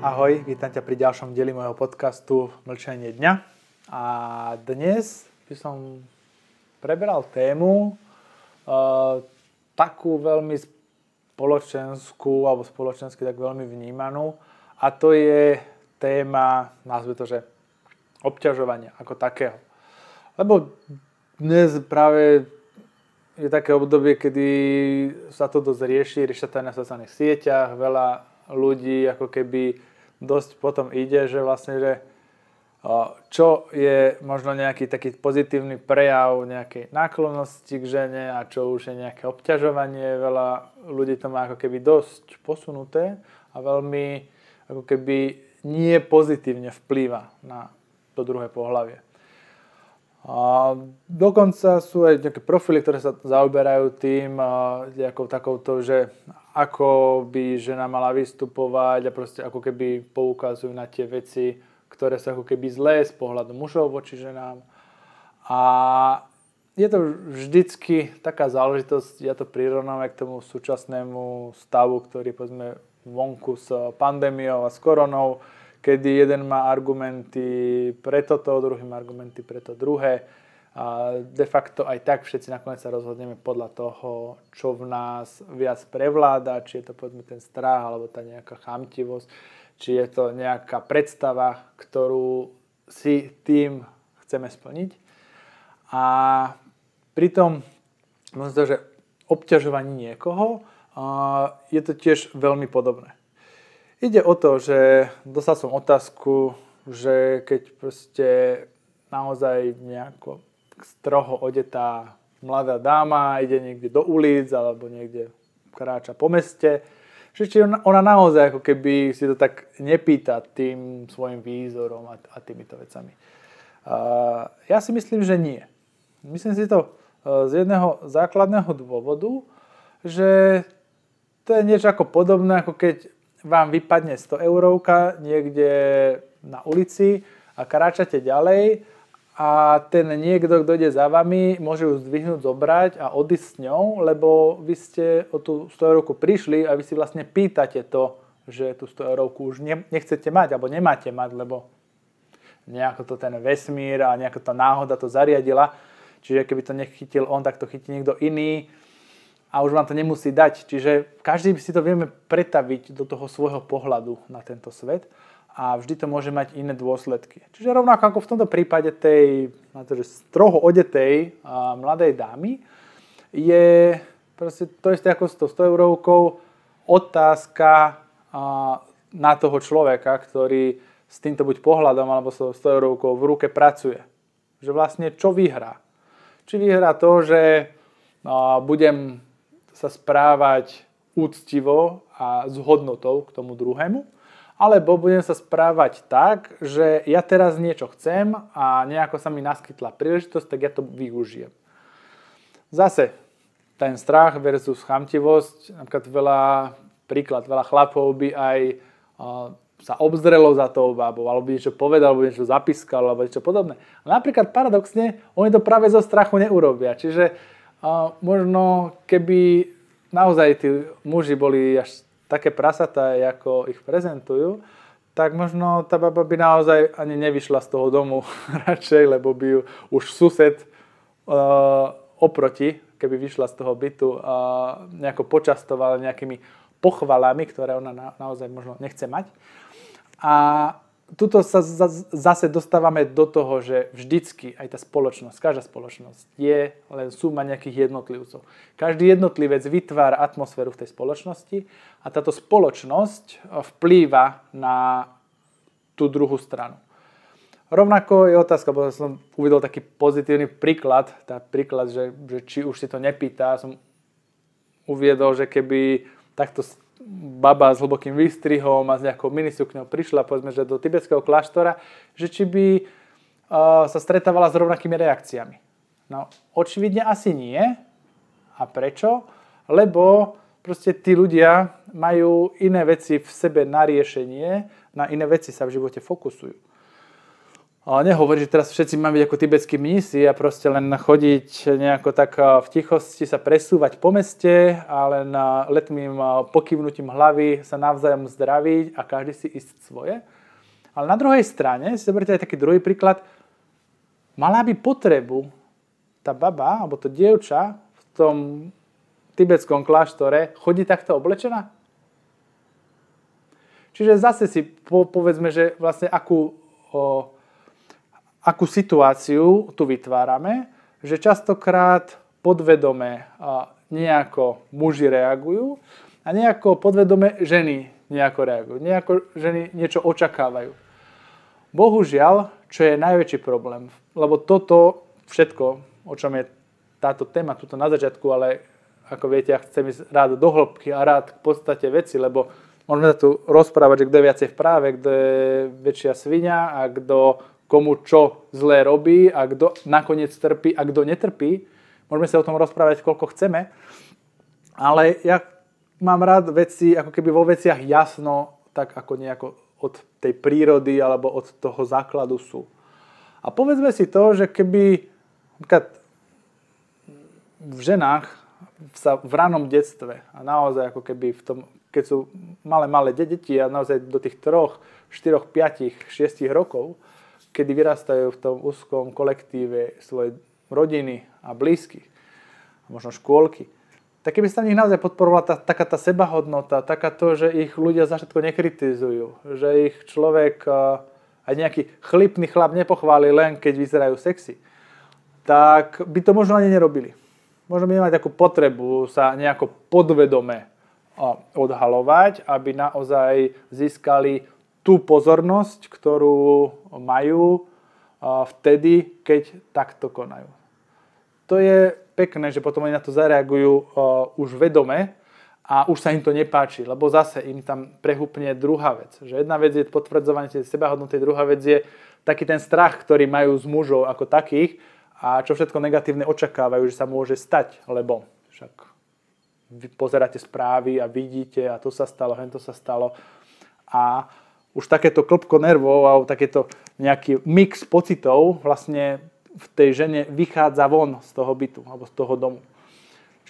Ahoj, vítam ťa pri ďalšom dieli môjho podcastu Mlčenie dňa. A dnes by som preberal tému uh, takú veľmi spoločenskú alebo spoločensky tak veľmi vnímanú a to je téma, nazve to, že obťažovania ako takého. Lebo dnes práve je také obdobie, kedy sa to dosť rieši, rieši sa to aj na sociálnych sieťach, veľa ľudí ako keby dosť potom ide, že vlastne, že čo je možno nejaký taký pozitívny prejav nejakej náklonnosti k žene a čo už je nejaké obťažovanie. Veľa ľudí to má ako keby dosť posunuté a veľmi ako keby nie pozitívne vplýva na to druhé pohľavie. A dokonca sú aj nejaké profily, ktoré sa zaoberajú tým, ako takouto, že ako by žena mala vystupovať a proste ako keby poukazujú na tie veci, ktoré sú ako keby zlé z pohľadu mužov voči ženám. A je to vždycky taká záležitosť, ja to prirovnám k tomu súčasnému stavu, ktorý povedzme vonku s pandémiou a s koronou, kedy jeden má argumenty pre toto, druhý má argumenty pre to druhé. A de facto aj tak všetci nakoniec sa rozhodneme podľa toho, čo v nás viac prevláda, či je to povedzme ten strach, alebo tá nejaká chamtivosť, či je to nejaká predstava, ktorú si tým chceme splniť. A pritom, možno to, že obťažovanie niekoho je to tiež veľmi podobné. Ide o to, že dostal som otázku, že keď proste naozaj nejako stroho odetá mladá dáma ide niekde do ulic alebo niekde kráča po meste, že či ona, ona naozaj ako keby si to tak nepýta tým svojim výzorom a, a týmito vecami. Uh, ja si myslím, že nie. Myslím si to uh, z jedného základného dôvodu, že to je niečo ako podobné, ako keď vám vypadne 100 eurovka niekde na ulici a kráčate ďalej a ten niekto, kto ide za vami, môže ju zdvihnúť, zobrať a odísť s ňou, lebo vy ste o tú 100 eurovku prišli a vy si vlastne pýtate to, že tú 100 eurovku už nechcete mať alebo nemáte mať, lebo nejako to ten vesmír a nejako tá náhoda to zariadila. Čiže keby to nechytil on, tak to chytí niekto iný a už vám to nemusí dať. Čiže každý si to vieme pretaviť do toho svojho pohľadu na tento svet a vždy to môže mať iné dôsledky. Čiže rovnako ako v tomto prípade tej na to, že stroho odetej a mladej dámy je proste to isté ako s 100 eurovkou otázka na toho človeka, ktorý s týmto buď pohľadom alebo so 100 eurovkou v ruke pracuje. Že vlastne čo vyhrá? Či vyhrá to, že budem sa správať úctivo a s hodnotou k tomu druhému, alebo budem sa správať tak, že ja teraz niečo chcem a nejako sa mi naskytla príležitosť, tak ja to využijem. Zase, ten strach versus chamtivosť, napríklad veľa, príklad, veľa chlapov by aj uh, sa obzrelo za tou babou, alebo by niečo povedal, alebo niečo zapískal, alebo niečo podobné. A napríklad paradoxne, oni to práve zo strachu neurobia. Čiže a možno keby naozaj tí muži boli až také prasatá, ako ich prezentujú, tak možno tá baba by naozaj ani nevyšla z toho domu radšej, lebo by ju už sused uh, oproti, keby vyšla z toho bytu, uh, nejako počastoval nejakými pochvalami, ktoré ona na, naozaj možno nechce mať. A tuto sa zase dostávame do toho, že vždycky aj tá spoločnosť, každá spoločnosť je len suma nejakých jednotlivcov. Každý jednotlivec vytvára atmosféru v tej spoločnosti a táto spoločnosť vplýva na tú druhú stranu. Rovnako je otázka, bo som uvidel taký pozitívny príklad, tá príklad, že, že či už si to nepýta, som uviedol, že keby takto baba s hlbokým výstrihom a s nejakou minisukňou prišla, povedzme, že do tibetského kláštora, že či by uh, sa stretávala s rovnakými reakciami. No, očividne asi nie. A prečo? Lebo proste tí ľudia majú iné veci v sebe na riešenie, na iné veci sa v živote fokusujú. Nehovorí, že teraz všetci máme byť ako tibetskí mnísi a proste len chodiť nejako tak v tichosti sa presúvať po meste a len letmým pokývnutím hlavy sa navzájom zdraviť a každý si ísť svoje. Ale na druhej strane, si zoberte aj taký druhý príklad, mala by potrebu tá baba alebo to dievča v tom tibetskom kláštore chodiť takto oblečená? Čiže zase si po, povedzme, že vlastne akú o, akú situáciu tu vytvárame, že častokrát podvedome nejako muži reagujú a nejako podvedome ženy nejako reagujú. Nejako ženy niečo očakávajú. Bohužiaľ, čo je najväčší problém, lebo toto všetko, o čom je táto téma tuto na začiatku, ale ako viete, ja chcem ísť rád do hĺbky a rád k podstate veci, lebo môžeme sa tu rozprávať, že kto je viacej v práve, kto je väčšia svinia a kto komu čo zlé robí a kto nakoniec trpí a kto netrpí. Môžeme sa o tom rozprávať, koľko chceme. Ale ja mám rád veci, ako keby vo veciach jasno, tak ako nejako od tej prírody alebo od toho základu sú. A povedzme si to, že keby v ženách sa v ranom detstve a naozaj ako keby v tom, keď sú malé, malé deti a naozaj do tých troch, štyroch, piatich, šiestich rokov, kedy vyrastajú v tom úzkom kolektíve svoje rodiny a blízkych, možno škôlky, tak keby sa v nich naozaj podporovala tá, taká tá sebahodnota, taká to, že ich ľudia za všetko nekritizujú, že ich človek, aj nejaký chlipný chlap nepochváli len, keď vyzerajú sexy, tak by to možno ani nerobili. Možno by nemali takú potrebu sa nejako podvedome odhalovať, aby naozaj získali tú pozornosť, ktorú majú vtedy, keď takto konajú. To je pekné, že potom oni na to zareagujú už vedome a už sa im to nepáči, lebo zase im tam prehúpne druhá vec. Že jedna vec je potvrdzovanie tej sebahodnoty, druhá vec je taký ten strach, ktorý majú z mužov ako takých a čo všetko negatívne očakávajú, že sa môže stať, lebo však vy pozeráte správy a vidíte a to sa stalo, hen to sa stalo a už takéto klopko nervov alebo takéto nejaký mix pocitov vlastne v tej žene vychádza von z toho bytu alebo z toho domu.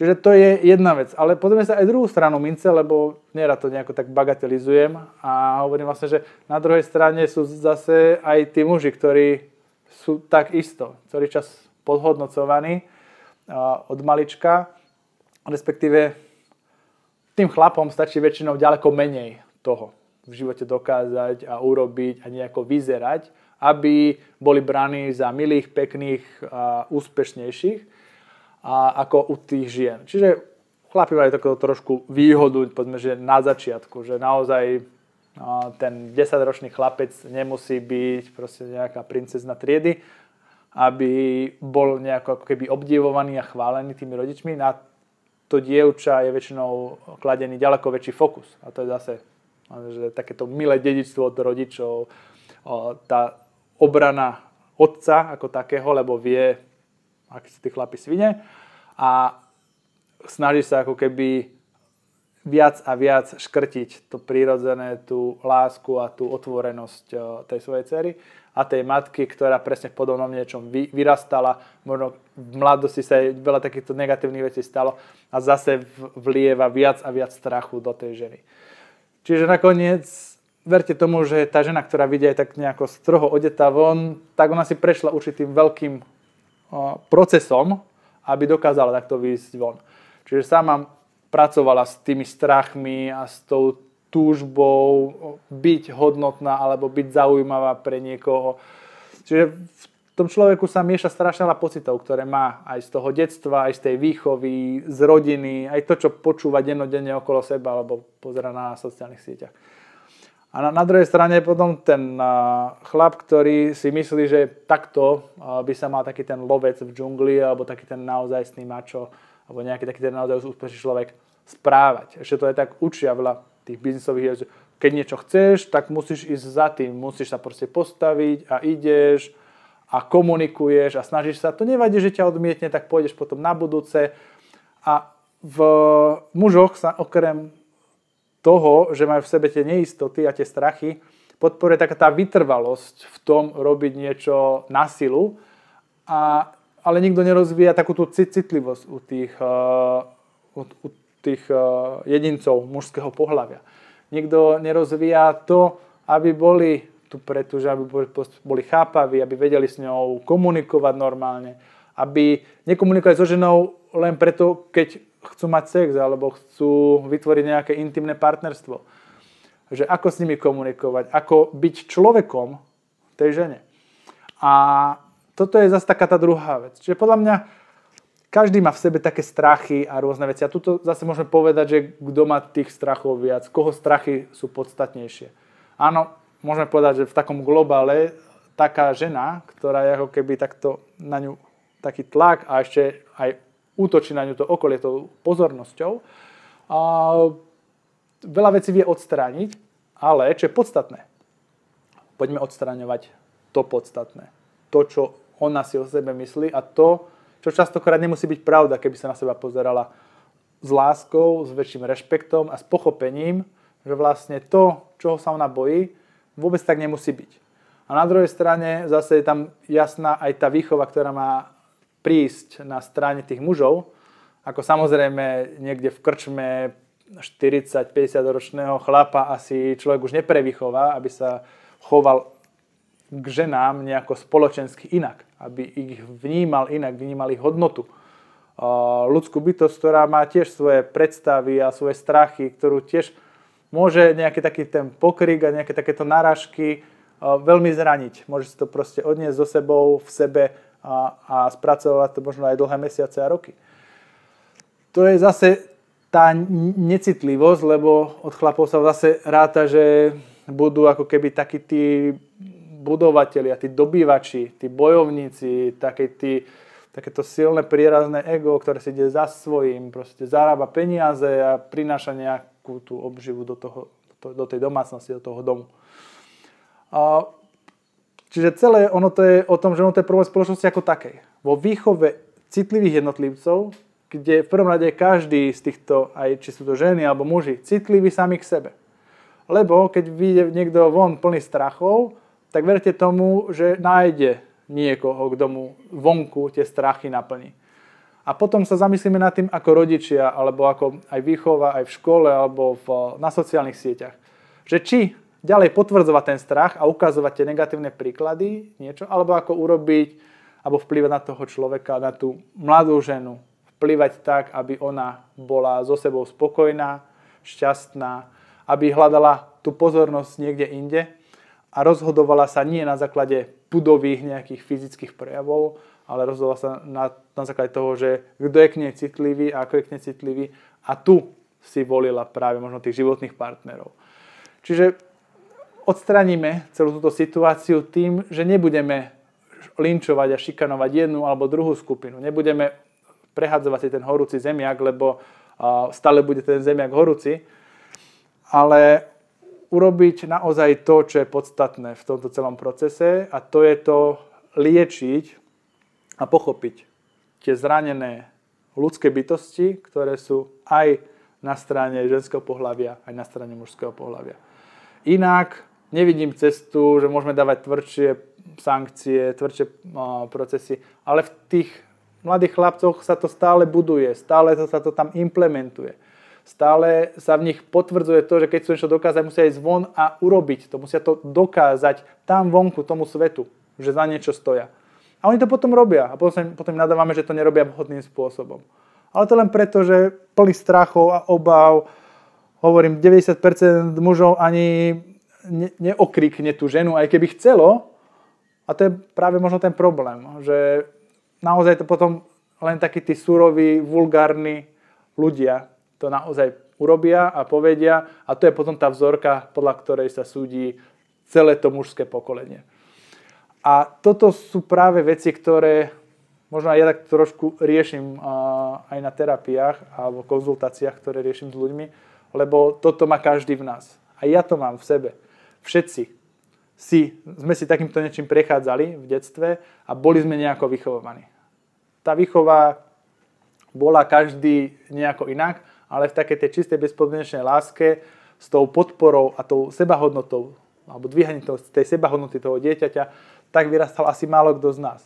Čiže to je jedna vec. Ale pozrieme sa aj druhú stranu mince, lebo nerad to nejako tak bagatelizujem a hovorím vlastne, že na druhej strane sú zase aj tí muži, ktorí sú tak isto, celý čas podhodnocovaní od malička, respektíve tým chlapom stačí väčšinou ďaleko menej toho v živote dokázať a urobiť a nejako vyzerať, aby boli braní za milých, pekných a úspešnejších a ako u tých žien. Čiže chlapi majú takú trošku výhodu, povedzme, že na začiatku, že naozaj ten 10-ročný chlapec nemusí byť proste nejaká princezna triedy, aby bol nejako ako keby obdivovaný a chválený tými rodičmi. Na to dievča je väčšinou kladený ďaleko väčší fokus. A to je zase že takéto milé dedičstvo od rodičov, tá obrana otca ako takého, lebo vie, akí sú tí chlapi svine. A snaží sa ako keby viac a viac škrtiť to prírodzené, tú lásku a tú otvorenosť tej svojej cery a tej matky, ktorá presne v podobnom niečom vyrastala, možno v mladosti sa jej veľa takýchto negatívnych vecí stalo a zase vlieva viac a viac strachu do tej ženy. Čiže nakoniec verte tomu, že tá žena, ktorá vidia aj tak nejako stroho odetá von, tak ona si prešla určitým veľkým procesom, aby dokázala takto výjsť von. Čiže sama pracovala s tými strachmi a s tou túžbou byť hodnotná alebo byť zaujímavá pre niekoho. Čiže v tom človeku sa mieša strašne veľa pocitov, ktoré má aj z toho detstva, aj z tej výchovy, z rodiny, aj to, čo počúva dennodenne okolo seba alebo pozera na sociálnych sieťach. A na, na druhej strane potom ten uh, chlap, ktorý si myslí, že takto uh, by sa mal taký ten lovec v džungli alebo taký ten naozajstný mačo alebo nejaký taký ten naozaj úspešný človek správať. Ešte to je tak učia veľa tých biznisových, že keď niečo chceš, tak musíš ísť za tým, musíš sa proste postaviť a ideš a komunikuješ a snažíš sa, to nevadí, že ťa odmietne, tak pôjdeš potom na budúce. A v mužoch sa okrem toho, že majú v sebe tie neistoty a tie strachy, podporuje taká tá vytrvalosť v tom robiť niečo na silu, a, ale nikto nerozvíja takú tú citlivosť u tých, uh, u, u tých uh, jedincov mužského pohľavia. Nikto nerozvíja to, aby boli tu preto, že aby boli chápaví, aby vedeli s ňou komunikovať normálne, aby nekomunikovali so ženou len preto, keď chcú mať sex alebo chcú vytvoriť nejaké intimné partnerstvo. Že ako s nimi komunikovať, ako byť človekom tej žene. A toto je zase taká tá druhá vec. Čiže podľa mňa každý má v sebe také strachy a rôzne veci. A tuto zase môžeme povedať, že kto má tých strachov viac, koho strachy sú podstatnejšie. Áno, môžeme povedať, že v takom globále taká žena, ktorá je ako keby takto na ňu taký tlak a ešte aj útočí na ňu to okolie tou pozornosťou, a veľa vecí vie odstrániť, ale čo je podstatné, poďme odstraňovať to podstatné. To, čo ona si o sebe myslí a to, čo častokrát nemusí byť pravda, keby sa na seba pozerala s láskou, s väčším rešpektom a s pochopením, že vlastne to, čoho sa ona bojí, vôbec tak nemusí byť. A na druhej strane zase je tam jasná aj tá výchova, ktorá má prísť na strane tých mužov, ako samozrejme niekde v krčme 40-50 ročného chlapa asi človek už neprevychová, aby sa choval k ženám nejako spoločensky inak, aby ich vnímal inak, vnímal ich hodnotu. Ľudskú bytosť, ktorá má tiež svoje predstavy a svoje strachy, ktorú tiež môže nejaký taký ten pokrik a nejaké takéto náražky veľmi zraniť. Môže si to proste odniesť so sebou v sebe a, a spracovať to možno aj dlhé mesiace a roky. To je zase tá necitlivosť, lebo od chlapov sa zase ráta, že budú ako keby takí tí budovateľi a tí dobývači, tí bojovníci, také tí, takéto silné prírazné ego, ktoré si ide za svojím, proste zarába peniaze a prináša nejakú tú obživu do, toho, do tej domácnosti, do toho domu. A Čiže celé ono to je o tom, že ono to je problém spoločnosti ako takej. Vo výchove citlivých jednotlivcov, kde v prvom rade každý z týchto, aj či sú to ženy alebo muži, citlivý sami k sebe. Lebo keď vyjde niekto von plný strachov, tak verte tomu, že nájde niekoho, kto mu vonku tie strachy naplní. A potom sa zamyslíme nad tým ako rodičia, alebo ako aj výchova, aj v škole, alebo v, na sociálnych sieťach. Že či ďalej potvrdzovať ten strach a ukazovať tie negatívne príklady, niečo, alebo ako urobiť, alebo vplyvať na toho človeka, na tú mladú ženu, vplyvať tak, aby ona bola so sebou spokojná, šťastná, aby hľadala tú pozornosť niekde inde a rozhodovala sa nie na základe pudových nejakých fyzických prejavov, ale rozhodovala sa na, na základe toho, že kto je k nej citlivý a ako je k nej citlivý a tu si volila práve možno tých životných partnerov. Čiže odstraníme celú túto situáciu tým, že nebudeme linčovať a šikanovať jednu alebo druhú skupinu. Nebudeme prehadzovať si ten horúci zemiak, lebo stále bude ten zemiak horúci, ale urobiť naozaj to, čo je podstatné v tomto celom procese a to je to liečiť a pochopiť tie zranené ľudské bytosti, ktoré sú aj na strane ženského pohľavia, aj na strane mužského pohľavia. Inak nevidím cestu, že môžeme dávať tvrdšie sankcie, tvrdšie procesy, ale v tých mladých chlapcoch sa to stále buduje, stále sa to tam implementuje. Stále sa v nich potvrdzuje to, že keď chcú niečo dokázať, musia ísť von a urobiť to. Musia to dokázať tam vonku, tomu svetu, že za niečo stoja. A oni to potom robia. A potom, potom nadávame, že to nerobia vhodným spôsobom. Ale to len preto, že plný strachov a obav, hovorím, 90% mužov ani ne, neokrikne tú ženu, aj keby chcelo. A to je práve možno ten problém, že naozaj to potom len takí tí suroví, vulgárni ľudia to naozaj urobia a povedia a to je potom tá vzorka, podľa ktorej sa súdi celé to mužské pokolenie. A toto sú práve veci, ktoré možno aj ja tak trošku riešim aj na terapiách alebo konzultáciách, ktoré riešim s ľuďmi, lebo toto má každý v nás. A ja to mám v sebe všetci si, sme si takýmto niečím prechádzali v detstve a boli sme nejako vychovaní. Tá výchova bola každý nejako inak, ale v takej tej čistej bezpodmienečnej láske s tou podporou a tou sebahodnotou alebo dvíhanie tej sebahodnoty toho dieťaťa, tak vyrastal asi málo kto z nás.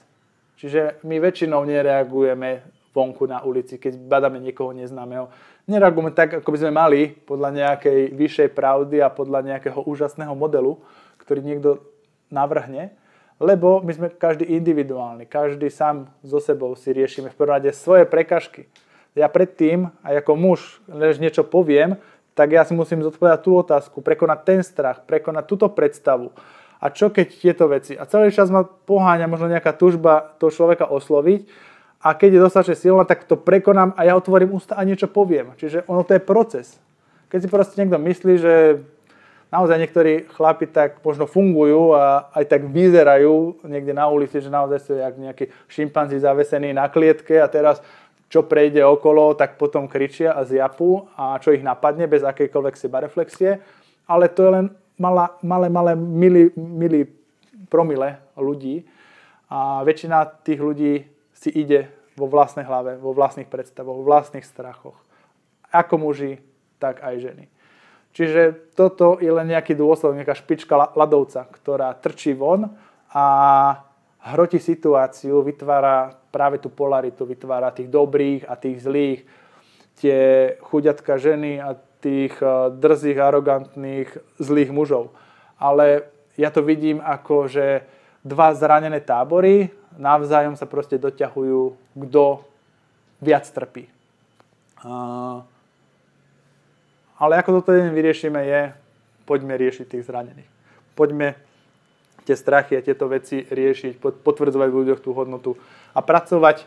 Čiže my väčšinou nereagujeme vonku na ulici, keď badáme niekoho neznámeho. Nereagujeme tak, ako by sme mali, podľa nejakej vyššej pravdy a podľa nejakého úžasného modelu, ktorý niekto navrhne, lebo my sme každý individuálny, každý sám so sebou si riešime v prvom rade svoje prekažky. Ja predtým, aj ako muž, než niečo poviem, tak ja si musím zodpovedať tú otázku, prekonať ten strach, prekonať túto predstavu. A čo keď tieto veci? A celý čas ma poháňa možno nejaká tužba toho človeka osloviť a keď je dostatočne silná, tak to prekonám a ja otvorím ústa a niečo poviem. Čiže ono to je proces. Keď si proste niekto myslí, že naozaj niektorí chlapi tak možno fungujú a aj tak vyzerajú niekde na ulici, že naozaj sú jak nejakí šimpanzi zavesení na klietke a teraz čo prejde okolo, tak potom kričia a zjapú a čo ich napadne bez akejkoľvek sebareflexie. Ale to je len malá, malé, malé mili, mili promile ľudí a väčšina tých ľudí si ide vo vlastnej hlave, vo vlastných predstavoch, vo vlastných strachoch. Ako muži, tak aj ženy. Čiže toto je len nejaký dôsledok, nejaká špička ľadovca, ktorá trčí von a hroti situáciu, vytvára práve tú polaritu, vytvára tých dobrých a tých zlých, tie chuďatka ženy a tých eh, drzých, arogantných, zlých mužov. Ale ja to vidím ako, že dva zranené tábory navzájom sa proste doťahujú, kto viac trpí. Ale ako toto vyriešime je, poďme riešiť tých zranených. Poďme tie strachy a tieto veci riešiť, potvrdzovať v ľuďoch tú hodnotu a pracovať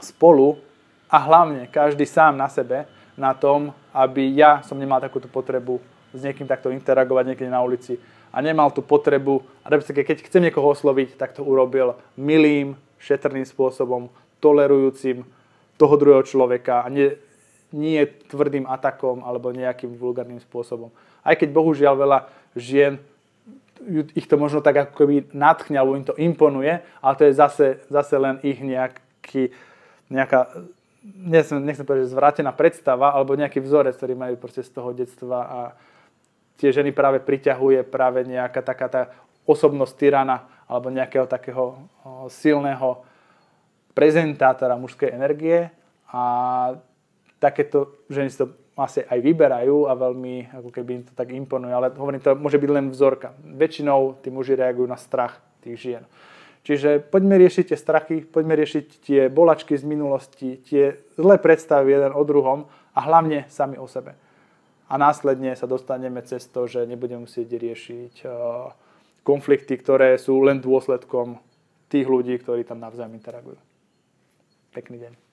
spolu a hlavne každý sám na sebe, na tom, aby ja som nemal takúto potrebu s niekým takto interagovať niekde na ulici a nemal tú potrebu, keď chcem niekoho osloviť, tak to urobil milým, šetrným spôsobom, tolerujúcim toho druhého človeka a nie, nie tvrdým atakom alebo nejakým vulgárnym spôsobom. Aj keď bohužiaľ veľa žien ich to možno tak ako keby nadchne alebo im to imponuje, ale to je zase, zase len ich nejaký, nejaká nechcem, nechcem povedať, že zvrátená predstava alebo nejaký vzorec, ktorý majú proste z toho detstva a tie ženy práve priťahuje práve nejaká taká tá osobnosť tyrana alebo nejakého takého silného prezentátora mužskej energie a takéto ženy si to asi aj vyberajú a veľmi ako keby im to tak imponuje, ale hovorím, to môže byť len vzorka. Väčšinou tí muži reagujú na strach tých žien. Čiže poďme riešiť tie strachy, poďme riešiť tie bolačky z minulosti, tie zlé predstavy jeden o druhom a hlavne sami o sebe. A následne sa dostaneme cez to, že nebudeme musieť riešiť eh, konflikty, ktoré sú len dôsledkom tých ľudí, ktorí tam navzájom interagujú. Pekný deň.